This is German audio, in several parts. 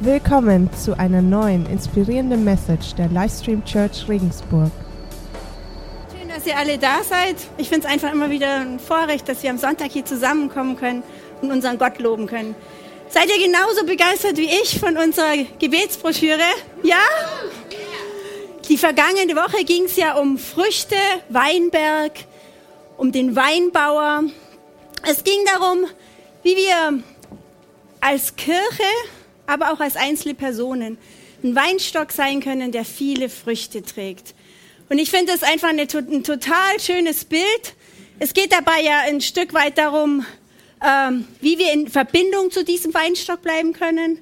Willkommen zu einer neuen inspirierenden Message der Livestream Church Regensburg. Schön, dass ihr alle da seid. Ich finde es einfach immer wieder ein Vorrecht, dass wir am Sonntag hier zusammenkommen können und unseren Gott loben können. Seid ihr genauso begeistert wie ich von unserer Gebetsbroschüre? Ja? Die vergangene Woche ging es ja um Früchte, Weinberg, um den Weinbauer. Es ging darum, wie wir als Kirche aber auch als einzelne Personen ein Weinstock sein können, der viele Früchte trägt. Und ich finde das einfach eine, ein total schönes Bild. Es geht dabei ja ein Stück weit darum, ähm, wie wir in Verbindung zu diesem Weinstock bleiben können,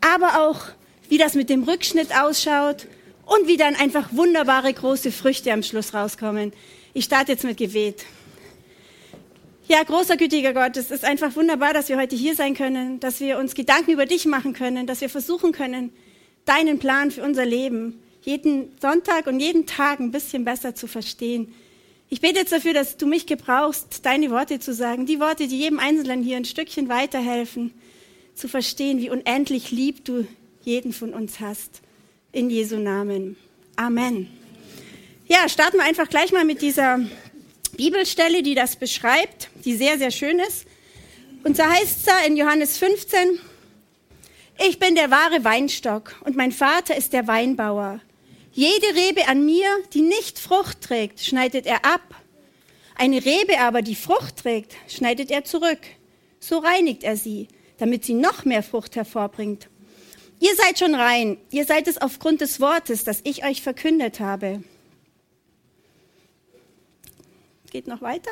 aber auch, wie das mit dem Rückschnitt ausschaut und wie dann einfach wunderbare große Früchte am Schluss rauskommen. Ich starte jetzt mit Gebet. Ja, großer gütiger Gott, es ist einfach wunderbar, dass wir heute hier sein können, dass wir uns Gedanken über dich machen können, dass wir versuchen können, deinen Plan für unser Leben jeden Sonntag und jeden Tag ein bisschen besser zu verstehen. Ich bete jetzt dafür, dass du mich gebrauchst, deine Worte zu sagen, die Worte, die jedem Einzelnen hier ein Stückchen weiterhelfen, zu verstehen, wie unendlich lieb du jeden von uns hast. In Jesu Namen. Amen. Ja, starten wir einfach gleich mal mit dieser Bibelstelle, die das beschreibt, die sehr, sehr schön ist. Und so heißt es da in Johannes 15, ich bin der wahre Weinstock und mein Vater ist der Weinbauer. Jede Rebe an mir, die nicht Frucht trägt, schneidet er ab. Eine Rebe aber, die Frucht trägt, schneidet er zurück. So reinigt er sie, damit sie noch mehr Frucht hervorbringt. Ihr seid schon rein, ihr seid es aufgrund des Wortes, das ich euch verkündet habe geht noch weiter.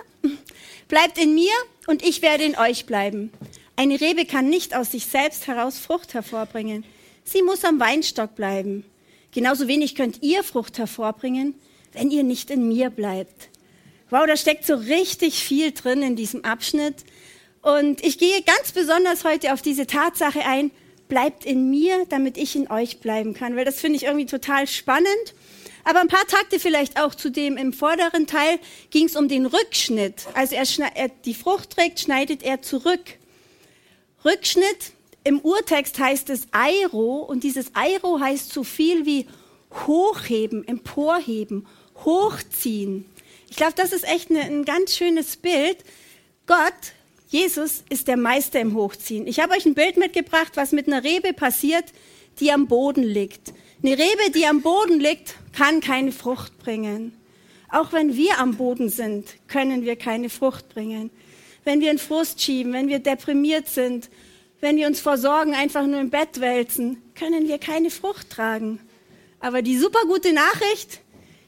Bleibt in mir und ich werde in euch bleiben. Eine Rebe kann nicht aus sich selbst heraus Frucht hervorbringen. Sie muss am Weinstock bleiben. Genauso wenig könnt ihr Frucht hervorbringen, wenn ihr nicht in mir bleibt. Wow, da steckt so richtig viel drin in diesem Abschnitt. Und ich gehe ganz besonders heute auf diese Tatsache ein, bleibt in mir, damit ich in euch bleiben kann, weil das finde ich irgendwie total spannend. Aber ein paar Takte vielleicht auch zu dem im vorderen Teil ging es um den Rückschnitt. Also er, er die Frucht trägt, schneidet er zurück. Rückschnitt, im Urtext heißt es Eiro und dieses Eiro heißt so viel wie hochheben, emporheben, hochziehen. Ich glaube, das ist echt eine, ein ganz schönes Bild. Gott, Jesus, ist der Meister im Hochziehen. Ich habe euch ein Bild mitgebracht, was mit einer Rebe passiert, die am Boden liegt. Eine Rebe, die am Boden liegt, kann keine Frucht bringen. Auch wenn wir am Boden sind, können wir keine Frucht bringen. Wenn wir in Frust schieben, wenn wir deprimiert sind, wenn wir uns vor Sorgen einfach nur im Bett wälzen, können wir keine Frucht tragen. Aber die supergute Nachricht,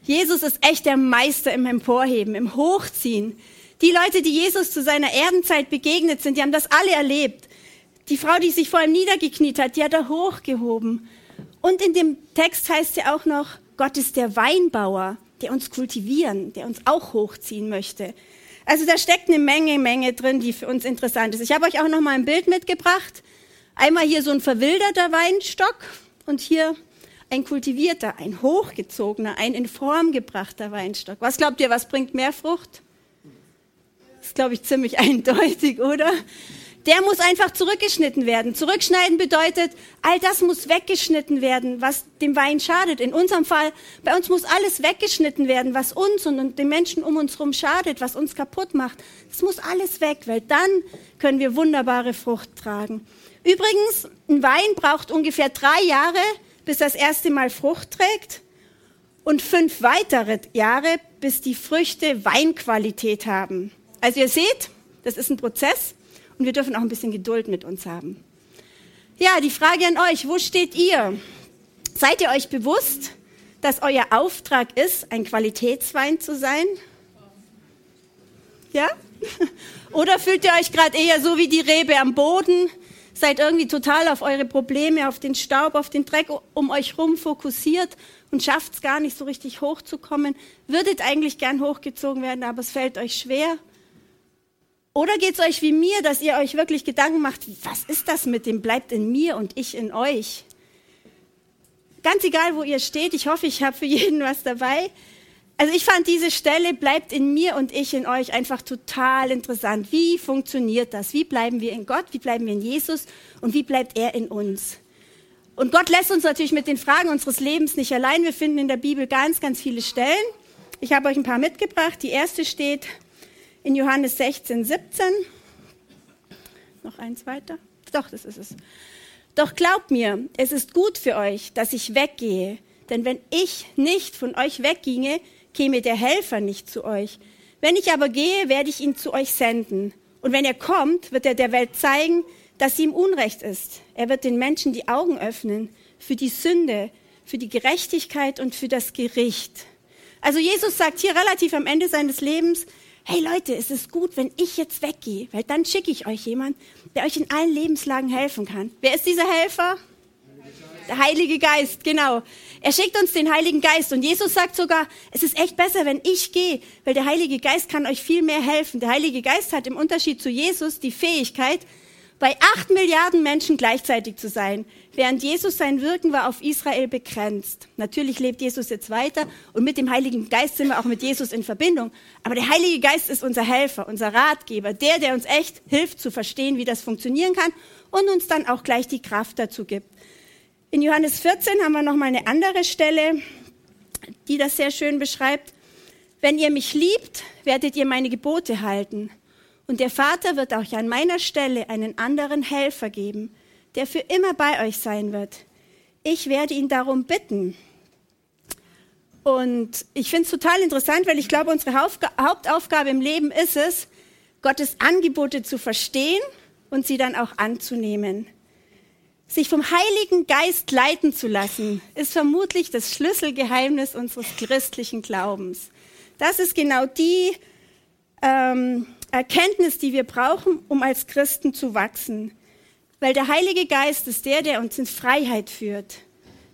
Jesus ist echt der Meister im Emporheben, im Hochziehen. Die Leute, die Jesus zu seiner Erdenzeit begegnet sind, die haben das alle erlebt. Die Frau, die sich vor ihm niedergekniet hat, die hat er hochgehoben. Und in dem Text heißt ja auch noch, Gott ist der Weinbauer, der uns kultivieren, der uns auch hochziehen möchte. Also da steckt eine Menge, Menge drin, die für uns interessant ist. Ich habe euch auch noch mal ein Bild mitgebracht. Einmal hier so ein verwilderter Weinstock und hier ein kultivierter, ein hochgezogener, ein in Form gebrachter Weinstock. Was glaubt ihr, was bringt mehr Frucht? Das ist, glaube ich, ziemlich eindeutig, oder? Der muss einfach zurückgeschnitten werden. Zurückschneiden bedeutet, all das muss weggeschnitten werden, was dem Wein schadet. In unserem Fall, bei uns muss alles weggeschnitten werden, was uns und den Menschen um uns herum schadet, was uns kaputt macht. Es muss alles weg, weil dann können wir wunderbare Frucht tragen. Übrigens, ein Wein braucht ungefähr drei Jahre, bis das erste Mal Frucht trägt und fünf weitere Jahre, bis die Früchte Weinqualität haben. Also ihr seht, das ist ein Prozess. Und wir dürfen auch ein bisschen Geduld mit uns haben. Ja, die Frage an euch, wo steht ihr? Seid ihr euch bewusst, dass euer Auftrag ist, ein Qualitätswein zu sein? Ja? Oder fühlt ihr euch gerade eher so wie die Rebe am Boden? Seid irgendwie total auf eure Probleme, auf den Staub, auf den Dreck um euch rum fokussiert und schafft es gar nicht so richtig hochzukommen? Würdet eigentlich gern hochgezogen werden, aber es fällt euch schwer? Oder geht es euch wie mir, dass ihr euch wirklich Gedanken macht, was ist das mit dem bleibt in mir und ich in euch? Ganz egal, wo ihr steht, ich hoffe, ich habe für jeden was dabei. Also ich fand diese Stelle bleibt in mir und ich in euch einfach total interessant. Wie funktioniert das? Wie bleiben wir in Gott? Wie bleiben wir in Jesus? Und wie bleibt er in uns? Und Gott lässt uns natürlich mit den Fragen unseres Lebens nicht allein. Wir finden in der Bibel ganz, ganz viele Stellen. Ich habe euch ein paar mitgebracht. Die erste steht in Johannes 16, 17. Noch eins weiter. Doch, das ist es. Doch glaubt mir, es ist gut für euch, dass ich weggehe. Denn wenn ich nicht von euch wegginge, käme der Helfer nicht zu euch. Wenn ich aber gehe, werde ich ihn zu euch senden. Und wenn er kommt, wird er der Welt zeigen, dass sie ihm Unrecht ist. Er wird den Menschen die Augen öffnen für die Sünde, für die Gerechtigkeit und für das Gericht. Also Jesus sagt hier relativ am Ende seines Lebens, hey Leute, es ist gut, wenn ich jetzt weggehe, weil dann schicke ich euch jemand, der euch in allen Lebenslagen helfen kann. Wer ist dieser Helfer? Der Heilige Geist, genau. Er schickt uns den Heiligen Geist und Jesus sagt sogar, es ist echt besser, wenn ich gehe, weil der Heilige Geist kann euch viel mehr helfen. Der Heilige Geist hat im Unterschied zu Jesus die Fähigkeit, bei acht Milliarden Menschen gleichzeitig zu sein, während Jesus sein Wirken war auf Israel begrenzt. Natürlich lebt Jesus jetzt weiter und mit dem Heiligen Geist sind wir auch mit Jesus in Verbindung. Aber der Heilige Geist ist unser Helfer, unser Ratgeber, der, der uns echt hilft zu verstehen, wie das funktionieren kann und uns dann auch gleich die Kraft dazu gibt. In Johannes 14 haben wir noch mal eine andere Stelle, die das sehr schön beschreibt. Wenn ihr mich liebt, werdet ihr meine Gebote halten. Und der Vater wird euch an meiner Stelle einen anderen Helfer geben, der für immer bei euch sein wird. Ich werde ihn darum bitten. Und ich finde es total interessant, weil ich glaube, unsere Hauptaufgabe im Leben ist es, Gottes Angebote zu verstehen und sie dann auch anzunehmen. Sich vom Heiligen Geist leiten zu lassen, ist vermutlich das Schlüsselgeheimnis unseres christlichen Glaubens. Das ist genau die ähm, Erkenntnis, die wir brauchen, um als Christen zu wachsen. Weil der Heilige Geist ist der, der uns in Freiheit führt,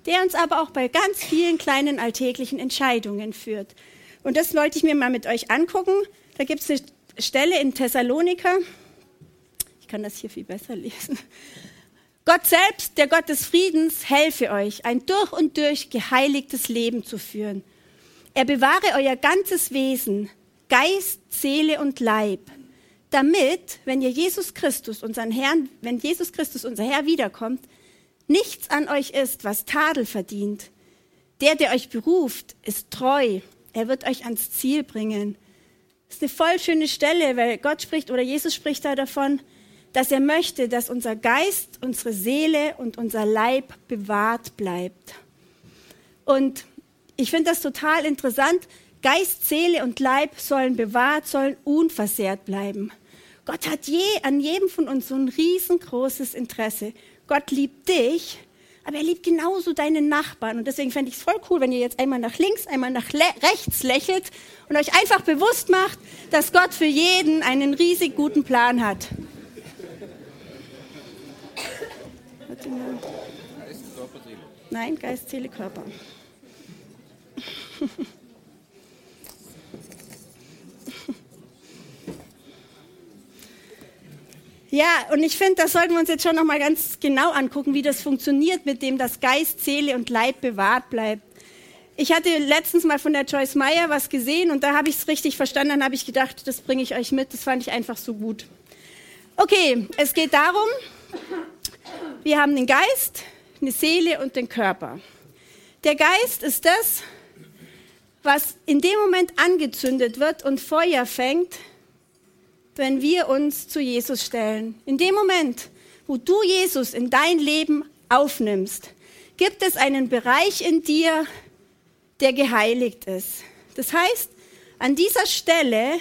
der uns aber auch bei ganz vielen kleinen alltäglichen Entscheidungen führt. Und das wollte ich mir mal mit euch angucken. Da gibt es eine Stelle in Thessaloniker. Ich kann das hier viel besser lesen. Gott selbst, der Gott des Friedens, helfe euch, ein durch und durch geheiligtes Leben zu führen. Er bewahre euer ganzes Wesen, Geist, Seele und Leib, damit, wenn ihr Jesus Christus, unseren Herrn, wenn Jesus Christus, unser Herr, wiederkommt, nichts an euch ist, was Tadel verdient. Der, der euch beruft, ist treu. Er wird euch ans Ziel bringen. Das ist eine voll schöne Stelle, weil Gott spricht oder Jesus spricht da davon, dass er möchte, dass unser Geist, unsere Seele und unser Leib bewahrt bleibt. Und ich finde das total interessant, Geist, Seele und Leib sollen bewahrt, sollen unversehrt bleiben. Gott hat je, an jedem von uns so ein riesengroßes Interesse. Gott liebt dich, aber er liebt genauso deinen Nachbarn. Und deswegen fände ich es voll cool, wenn ihr jetzt einmal nach links, einmal nach rechts lächelt und euch einfach bewusst macht, dass Gott für jeden einen riesig guten Plan hat. Nein, Geist, Seele, Körper. Ja, und ich finde, das sollten wir uns jetzt schon noch mal ganz genau angucken, wie das funktioniert, mit dem das Geist, Seele und Leib bewahrt bleibt. Ich hatte letztens mal von der Joyce Meyer was gesehen und da habe ich es richtig verstanden. Dann habe ich gedacht, das bringe ich euch mit. Das fand ich einfach so gut. Okay, es geht darum, wir haben den Geist, eine Seele und den Körper. Der Geist ist das, was in dem Moment angezündet wird und Feuer fängt, wenn wir uns zu Jesus stellen. In dem Moment, wo du Jesus in dein Leben aufnimmst, gibt es einen Bereich in dir, der geheiligt ist. Das heißt, an dieser Stelle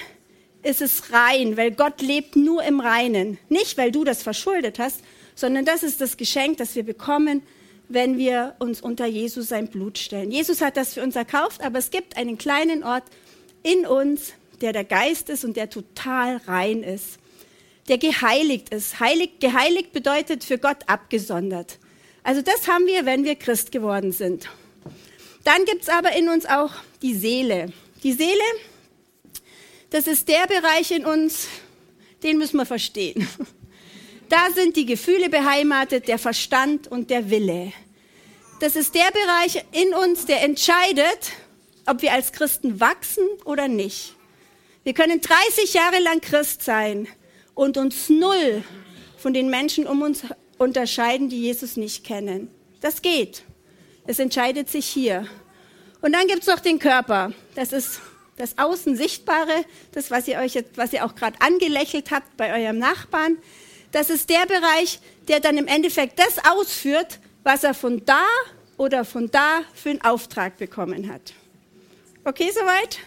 ist es rein, weil Gott lebt nur im Reinen. Nicht, weil du das verschuldet hast, sondern das ist das Geschenk, das wir bekommen, wenn wir uns unter Jesus sein Blut stellen. Jesus hat das für uns erkauft, aber es gibt einen kleinen Ort in uns, der der Geist ist und der total rein ist, der geheiligt ist. Heilig, geheiligt bedeutet für Gott abgesondert. Also das haben wir, wenn wir Christ geworden sind. Dann gibt es aber in uns auch die Seele. Die Seele, das ist der Bereich in uns, den müssen wir verstehen. Da sind die Gefühle beheimatet, der Verstand und der Wille. Das ist der Bereich in uns, der entscheidet, ob wir als Christen wachsen oder nicht. Wir können 30 Jahre lang Christ sein und uns null von den Menschen um uns unterscheiden, die Jesus nicht kennen. Das geht. Es entscheidet sich hier. Und dann gibt es noch den Körper. Das ist das Außen Sichtbare, das, was ihr euch was ihr auch gerade angelächelt habt bei eurem Nachbarn. Das ist der Bereich, der dann im Endeffekt das ausführt, was er von da oder von da für einen Auftrag bekommen hat. Okay, soweit?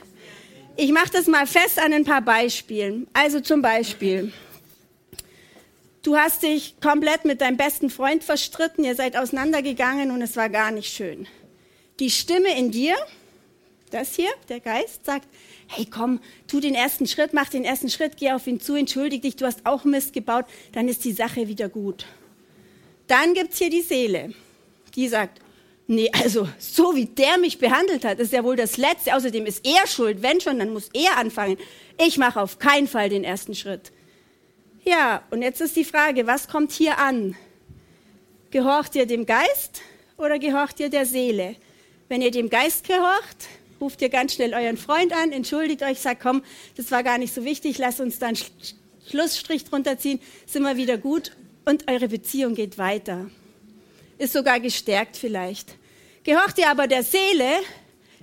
Ich mache das mal fest an ein paar Beispielen. Also zum Beispiel, du hast dich komplett mit deinem besten Freund verstritten, ihr seid auseinandergegangen und es war gar nicht schön. Die Stimme in dir, das hier, der Geist, sagt, hey komm, tu den ersten Schritt, mach den ersten Schritt, geh auf ihn zu, entschuldige dich, du hast auch Mist gebaut, dann ist die Sache wieder gut. Dann gibt's hier die Seele, die sagt, nee, also so wie der mich behandelt hat, ist ja wohl das Letzte. Außerdem ist er schuld. Wenn schon, dann muss er anfangen. Ich mache auf keinen Fall den ersten Schritt. Ja, und jetzt ist die Frage, was kommt hier an? Gehorcht ihr dem Geist oder gehorcht ihr der Seele? Wenn ihr dem Geist gehorcht, ruft ihr ganz schnell euren Freund an, entschuldigt euch, sagt, komm, das war gar nicht so wichtig, lasst uns dann Schlussstrich drunter ziehen, sind wir wieder gut und eure Beziehung geht weiter. Ist sogar gestärkt vielleicht. Gehorcht ihr aber der Seele,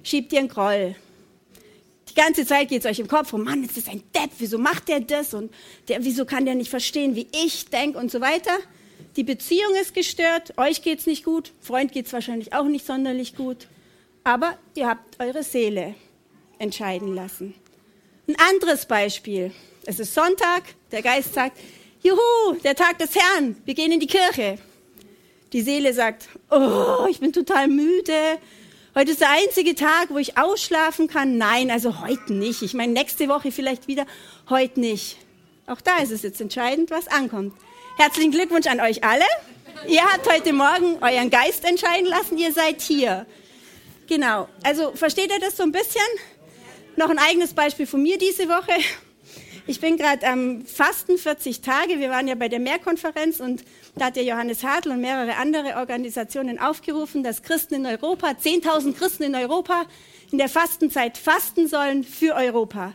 schiebt ihr einen Groll. Die ganze Zeit geht es euch im Kopf, oh Mann, das ist ein Depp, wieso macht der das und der, wieso kann der nicht verstehen, wie ich denke und so weiter. Die Beziehung ist gestört, euch geht es nicht gut, Freund geht es wahrscheinlich auch nicht sonderlich gut aber ihr habt eure Seele entscheiden lassen. Ein anderes Beispiel. Es ist Sonntag, der Geist sagt, Juhu, der Tag des Herrn, wir gehen in die Kirche. Die Seele sagt, oh, ich bin total müde. Heute ist der einzige Tag, wo ich ausschlafen kann. Nein, also heute nicht. Ich meine, nächste Woche vielleicht wieder, heute nicht. Auch da ist es jetzt entscheidend, was ankommt. Herzlichen Glückwunsch an euch alle. Ihr habt heute Morgen euren Geist entscheiden lassen. Ihr seid hier. Genau. Also versteht ihr das so ein bisschen? Noch ein eigenes Beispiel von mir diese Woche. Ich bin gerade am Fasten 40 Tage. Wir waren ja bei der Mehrkonferenz und da hat der Johannes Hartl und mehrere andere Organisationen aufgerufen, dass Christen in Europa, 10.000 Christen in Europa, in der Fastenzeit fasten sollen für Europa.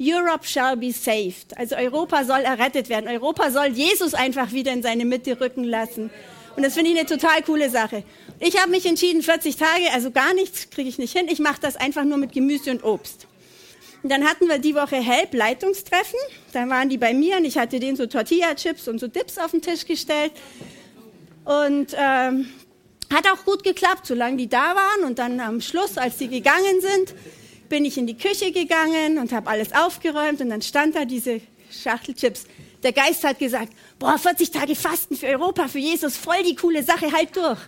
Europe shall be saved. Also Europa soll errettet werden. Europa soll Jesus einfach wieder in seine Mitte rücken lassen. Und das finde ich eine total coole Sache. Ich habe mich entschieden, 40 Tage, also gar nichts kriege ich nicht hin. Ich mache das einfach nur mit Gemüse und Obst. Und dann hatten wir die Woche Help-Leitungstreffen. Da waren die bei mir und ich hatte denen so Tortilla-Chips und so Dips auf den Tisch gestellt. Und ähm, hat auch gut geklappt, solange die da waren. Und dann am Schluss, als sie gegangen sind, bin ich in die Küche gegangen und habe alles aufgeräumt. Und dann stand da diese Schachtel Chips. Der Geist hat gesagt, boah, 40 Tage Fasten für Europa, für Jesus, voll die coole Sache, halt durch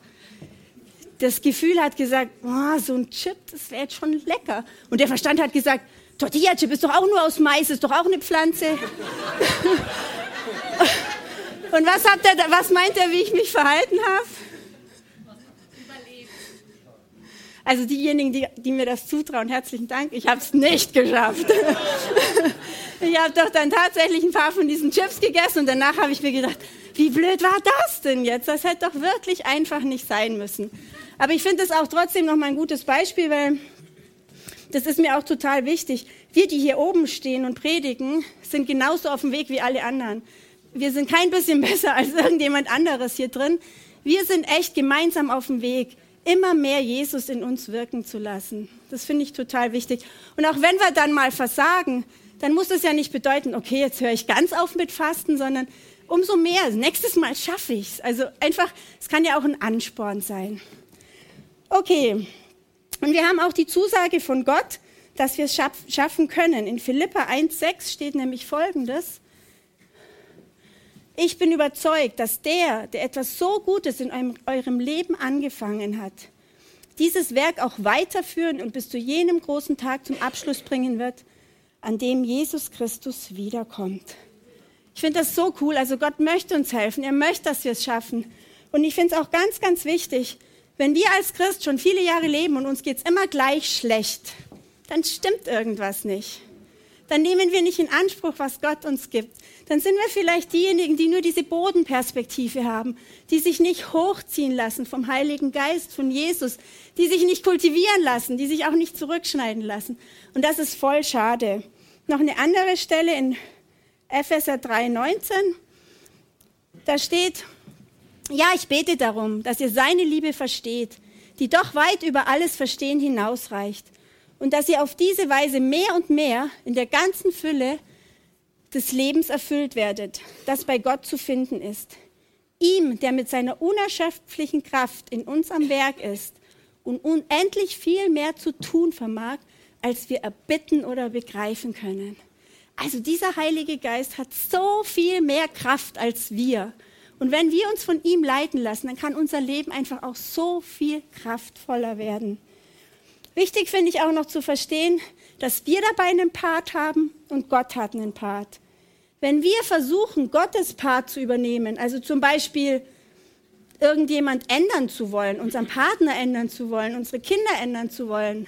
das Gefühl hat gesagt, oh, so ein Chip, das wäre jetzt schon lecker. Und der Verstand hat gesagt, Tortilla-Chip ist doch auch nur aus Mais, ist doch auch eine Pflanze. Und was, habt ihr, was meint er, wie ich mich verhalten habe? Also diejenigen, die, die, mir das zutrauen, herzlichen Dank. Ich habe es nicht geschafft. ich habe doch dann tatsächlich ein paar von diesen Chips gegessen und danach habe ich mir gedacht, wie blöd war das denn jetzt? Das hätte doch wirklich einfach nicht sein müssen. Aber ich finde es auch trotzdem noch mal ein gutes Beispiel, weil das ist mir auch total wichtig. Wir, die hier oben stehen und predigen, sind genauso auf dem Weg wie alle anderen. Wir sind kein bisschen besser als irgendjemand anderes hier drin. Wir sind echt gemeinsam auf dem Weg, immer mehr Jesus in uns wirken zu lassen. Das finde ich total wichtig. Und auch wenn wir dann mal versagen, dann muss das ja nicht bedeuten, okay, jetzt höre ich ganz auf mit Fasten, sondern umso mehr. Nächstes Mal schaffe ich es. Also einfach, es kann ja auch ein Ansporn sein. Okay, und wir haben auch die Zusage von Gott, dass wir es schaffen können. In Philippa 1,6 steht nämlich Folgendes. Ich bin überzeugt, dass der, der etwas so Gutes in eurem Leben angefangen hat, dieses Werk auch weiterführen und bis zu jenem großen Tag zum Abschluss bringen wird, an dem Jesus Christus wiederkommt. Ich finde das so cool. Also Gott möchte uns helfen. Er möchte, dass wir es schaffen. Und ich finde es auch ganz, ganz wichtig, wenn wir als Christ schon viele Jahre leben und uns geht es immer gleich schlecht, dann stimmt irgendwas nicht. Dann nehmen wir nicht in Anspruch, was Gott uns gibt. Dann sind wir vielleicht diejenigen, die nur diese Bodenperspektive haben, die sich nicht hochziehen lassen vom Heiligen Geist, von Jesus, die sich nicht kultivieren lassen, die sich auch nicht zurückschneiden lassen. Und das ist voll schade. Noch eine andere Stelle in Epheser 3,19. Da steht, Ja, ich bete darum, dass ihr seine Liebe versteht, die doch weit über alles Verstehen hinausreicht und dass ihr auf diese Weise mehr und mehr in der ganzen Fülle des Lebens erfüllt werdet, das bei Gott zu finden ist. Ihm, der mit seiner unerschöpflichen Kraft in uns am Werk ist und unendlich viel mehr zu tun vermag, als wir erbitten oder begreifen können. Also dieser Heilige Geist hat so viel mehr Kraft als wir. Und wenn wir uns von ihm leiten lassen, dann kann unser Leben einfach auch so viel kraftvoller werden. Wichtig finde ich auch noch zu verstehen, dass wir dabei einen Part haben und Gott hat einen Part. Wenn wir versuchen, Gottes Part zu übernehmen, also zum Beispiel irgendjemand ändern zu wollen, unseren Partner ändern zu wollen, unsere Kinder ändern zu wollen,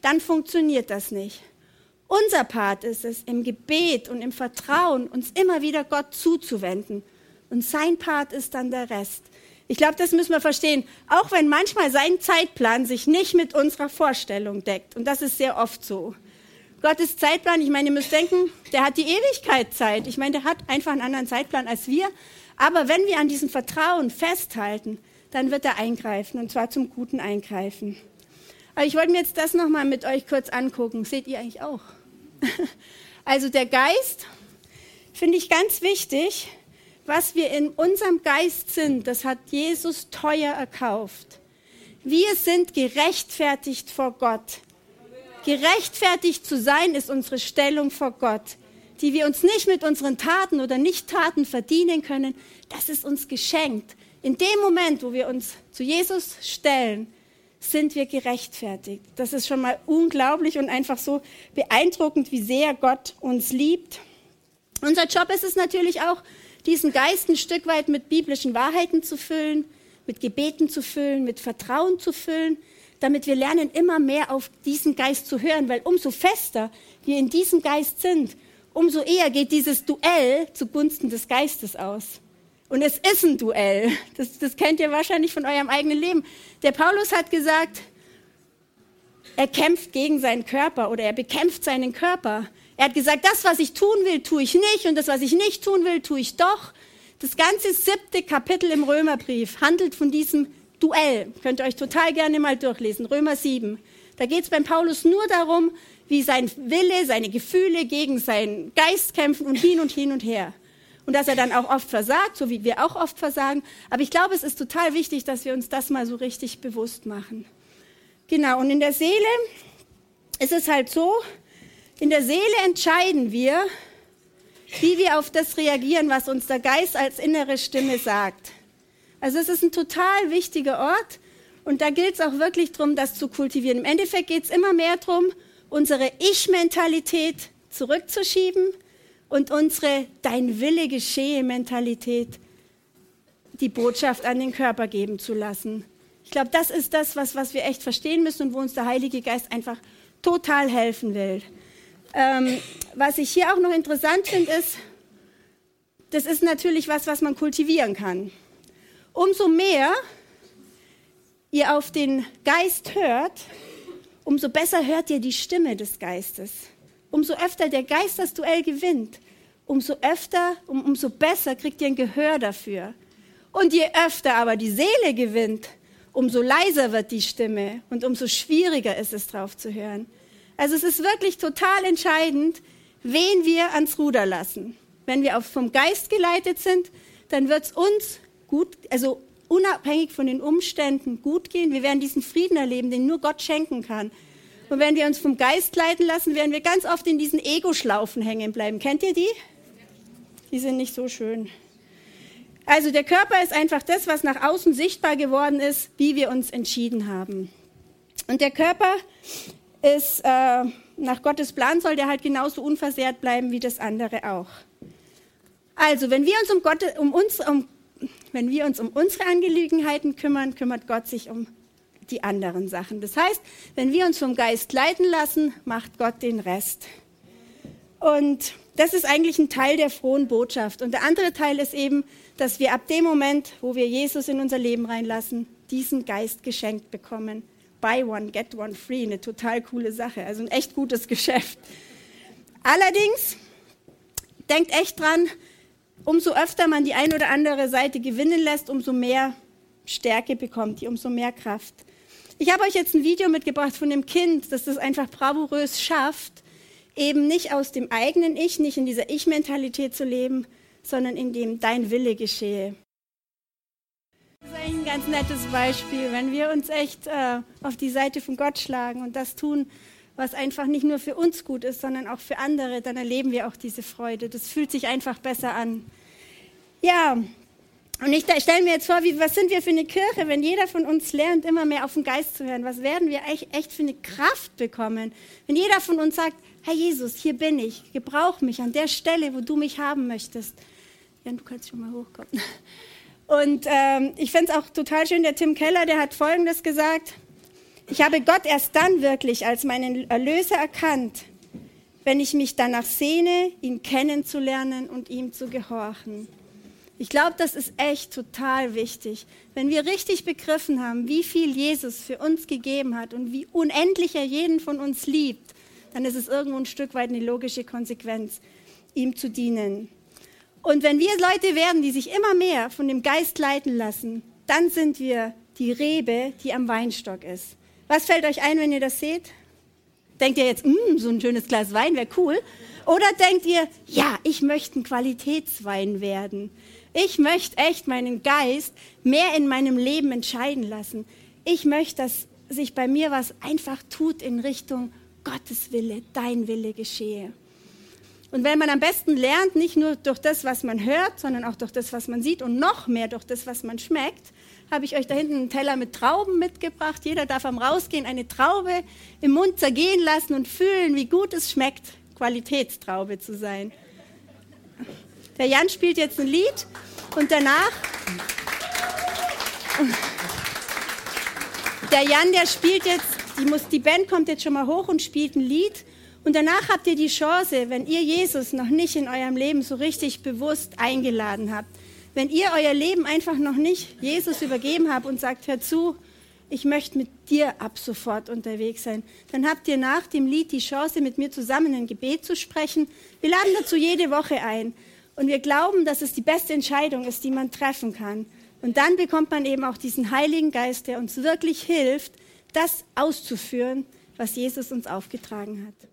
dann funktioniert das nicht. Unser Part ist es, im Gebet und im Vertrauen uns immer wieder Gott zuzuwenden. Und sein Part ist dann der Rest. Ich glaube, das müssen wir verstehen. Auch wenn manchmal sein Zeitplan sich nicht mit unserer Vorstellung deckt. Und das ist sehr oft so. Gottes Zeitplan, ich meine, ihr müsst denken, der hat die Ewigkeit Zeit. Ich meine, der hat einfach einen anderen Zeitplan als wir. Aber wenn wir an diesem Vertrauen festhalten, dann wird er eingreifen und zwar zum guten Eingreifen. Aber ich wollte mir jetzt das nochmal mit euch kurz angucken. Seht ihr eigentlich auch? Also der Geist finde ich ganz wichtig. Was wir in unserem Geist sind, das hat Jesus teuer erkauft. Wir sind gerechtfertigt vor Gott. Gerechtfertigt zu sein ist unsere Stellung vor Gott die wir uns nicht mit unseren Taten oder Nicht-Taten verdienen können, das ist uns geschenkt. In dem Moment, wo wir uns zu Jesus stellen, sind wir gerechtfertigt. Das ist schon mal unglaublich und einfach so beeindruckend, wie sehr Gott uns liebt. Unser Job ist es natürlich auch, diesen Geist ein Stück weit mit biblischen Wahrheiten zu füllen, mit Gebeten zu füllen, mit Vertrauen zu füllen, damit wir lernen, immer mehr auf diesen Geist zu hören, weil umso fester wir in diesem Geist sind, umso eher geht dieses Duell zugunsten des Geistes aus. Und es ist ein Duell. Das, das kennt ihr wahrscheinlich von eurem eigenen Leben. Der Paulus hat gesagt, er kämpft gegen seinen Körper oder er bekämpft seinen Körper. Er hat gesagt, das, was ich tun will, tue ich nicht und das, was ich nicht tun will, tue ich doch. Das ganze siebte Kapitel im Römerbrief handelt von diesem Duell. Könnt ihr euch total gerne mal durchlesen. Römer 7. Da geht es beim Paulus nur darum, wie sein Wille, seine Gefühle gegen seinen Geist kämpfen und hin und hin und her. Und dass er dann auch oft versagt, so wie wir auch oft versagen. Aber ich glaube, es ist total wichtig, dass wir uns das mal so richtig bewusst machen. Genau, und in der Seele ist es halt so, in der Seele entscheiden wir, wie wir auf das reagieren, was uns der Geist als innere Stimme sagt. Also es ist ein total wichtiger Ort und da gilt es auch wirklich darum, das zu kultivieren. Im Endeffekt geht es immer mehr darum, unsere Ich-Mentalität zurückzuschieben und unsere Dein Wille geschehe Mentalität die Botschaft an den Körper geben zu lassen. Ich glaube, das ist das, was, was wir echt verstehen müssen und wo uns der Heilige Geist einfach total helfen will. Ähm, was ich hier auch noch interessant finde, ist, das ist natürlich was, was man kultivieren kann. Umso mehr ihr auf den Geist hört, umso besser hört ihr die Stimme des Geistes. Umso öfter der Geist das Duell gewinnt, umso öfter, um, umso besser kriegt ihr ein Gehör dafür. Und je öfter aber die Seele gewinnt, umso leiser wird die Stimme und umso schwieriger ist es drauf zu hören. Also es ist wirklich total entscheidend, wen wir ans Ruder lassen. Wenn wir vom Geist geleitet sind, dann wird es uns gut, also unabhängig von den Umständen gut gehen. Wir werden diesen Frieden erleben, den nur Gott schenken kann. Und wenn wir uns vom Geist leiten lassen, werden wir ganz oft in diesen Ego-Schlaufen hängen bleiben. Kennt ihr die? Die sind nicht so schön. Also der Körper ist einfach das, was nach außen sichtbar geworden ist, wie wir uns entschieden haben. Und der Körper ist, äh, nach Gottes Plan soll der halt genauso unversehrt bleiben wie das andere auch. Also, wenn wir uns um, Gott, um, uns, um wenn wir uns um unsere Angelegenheiten kümmern, kümmert Gott sich um die anderen Sachen. Das heißt, wenn wir uns vom Geist leiten lassen, macht Gott den Rest. Und das ist eigentlich ein Teil der frohen Botschaft. Und der andere Teil ist eben, dass wir ab dem Moment, wo wir Jesus in unser Leben reinlassen, diesen Geist geschenkt bekommen. Buy one, get one free. Eine total coole Sache. Also ein echt gutes Geschäft. Allerdings, denkt echt dran, umso öfter man die ein oder andere Seite gewinnen lässt, umso mehr Stärke bekommt die, umso mehr Kraft. Ich habe euch jetzt ein Video mitgebracht von dem Kind, das das einfach bravourös schafft, eben nicht aus dem eigenen Ich, nicht in dieser Ich-Mentalität zu leben, sondern in dem dein Wille geschehe. Das ist ein ganz nettes Beispiel, wenn wir uns echt äh, auf die Seite von Gott schlagen und das tun, was einfach nicht nur für uns gut ist, sondern auch für andere, dann erleben wir auch diese Freude. Das fühlt sich einfach besser an. Ja, und ich stelle mir jetzt vor, wie, was sind wir für eine Kirche, wenn jeder von uns lernt, immer mehr auf den Geist zu hören? Was werden wir echt, echt für eine Kraft bekommen? Wenn jeder von uns sagt, Herr Jesus, hier bin ich, gebrauch mich an der Stelle, wo du mich haben möchtest. Jan, du kannst schon mal hochkommen. Und ähm, ich finde es auch total schön, der Tim Keller, der hat Folgendes gesagt. Ich habe Gott erst dann wirklich als meinen Erlöser erkannt, wenn ich mich danach sehne, ihn kennenzulernen und ihm zu gehorchen. Ich glaube, das ist echt total wichtig. Wenn wir richtig begriffen haben, wie viel Jesus für uns gegeben hat und wie unendlich er jeden von uns liebt, dann ist es irgendwo ein Stück weit eine logische Konsequenz, ihm zu dienen. Und wenn wir Leute werden, die sich immer mehr von dem Geist leiten lassen, dann sind wir die Rebe, die am Weinstock ist. Was fällt euch ein, wenn ihr das seht? Denkt ihr jetzt, mm, so ein schönes Glas Wein wäre cool? Oder denkt ihr, ja, ich möchte ein Qualitätswein werden? Ich möchte echt meinen Geist mehr in meinem Leben entscheiden lassen. Ich möchte, dass sich bei mir was einfach tut in Richtung Gottes Wille, dein Wille geschehe. Und wenn man am besten lernt, nicht nur durch das, was man hört, sondern auch durch das, was man sieht und noch mehr durch das, was man schmeckt, habe ich euch da hinten einen Teller mit Trauben mitgebracht. Jeder darf am Rausgehen eine Traube im Mund zergehen lassen und fühlen, wie gut es schmeckt, Qualitätstraube zu sein. Der Jan spielt jetzt ein Lied und danach. Der Jan, der spielt jetzt, die, muss, die Band kommt jetzt schon mal hoch und spielt ein Lied. Und danach habt ihr die Chance, wenn ihr Jesus noch nicht in eurem Leben so richtig bewusst eingeladen habt, wenn ihr euer Leben einfach noch nicht Jesus übergeben habt und sagt, hör zu, ich möchte mit dir ab sofort unterwegs sein, dann habt ihr nach dem Lied die Chance, mit mir zusammen ein Gebet zu sprechen. Wir laden dazu jede Woche ein. Und wir glauben, dass es die beste Entscheidung ist, die man treffen kann. Und dann bekommt man eben auch diesen Heiligen Geist, der uns wirklich hilft, das auszuführen, was Jesus uns aufgetragen hat.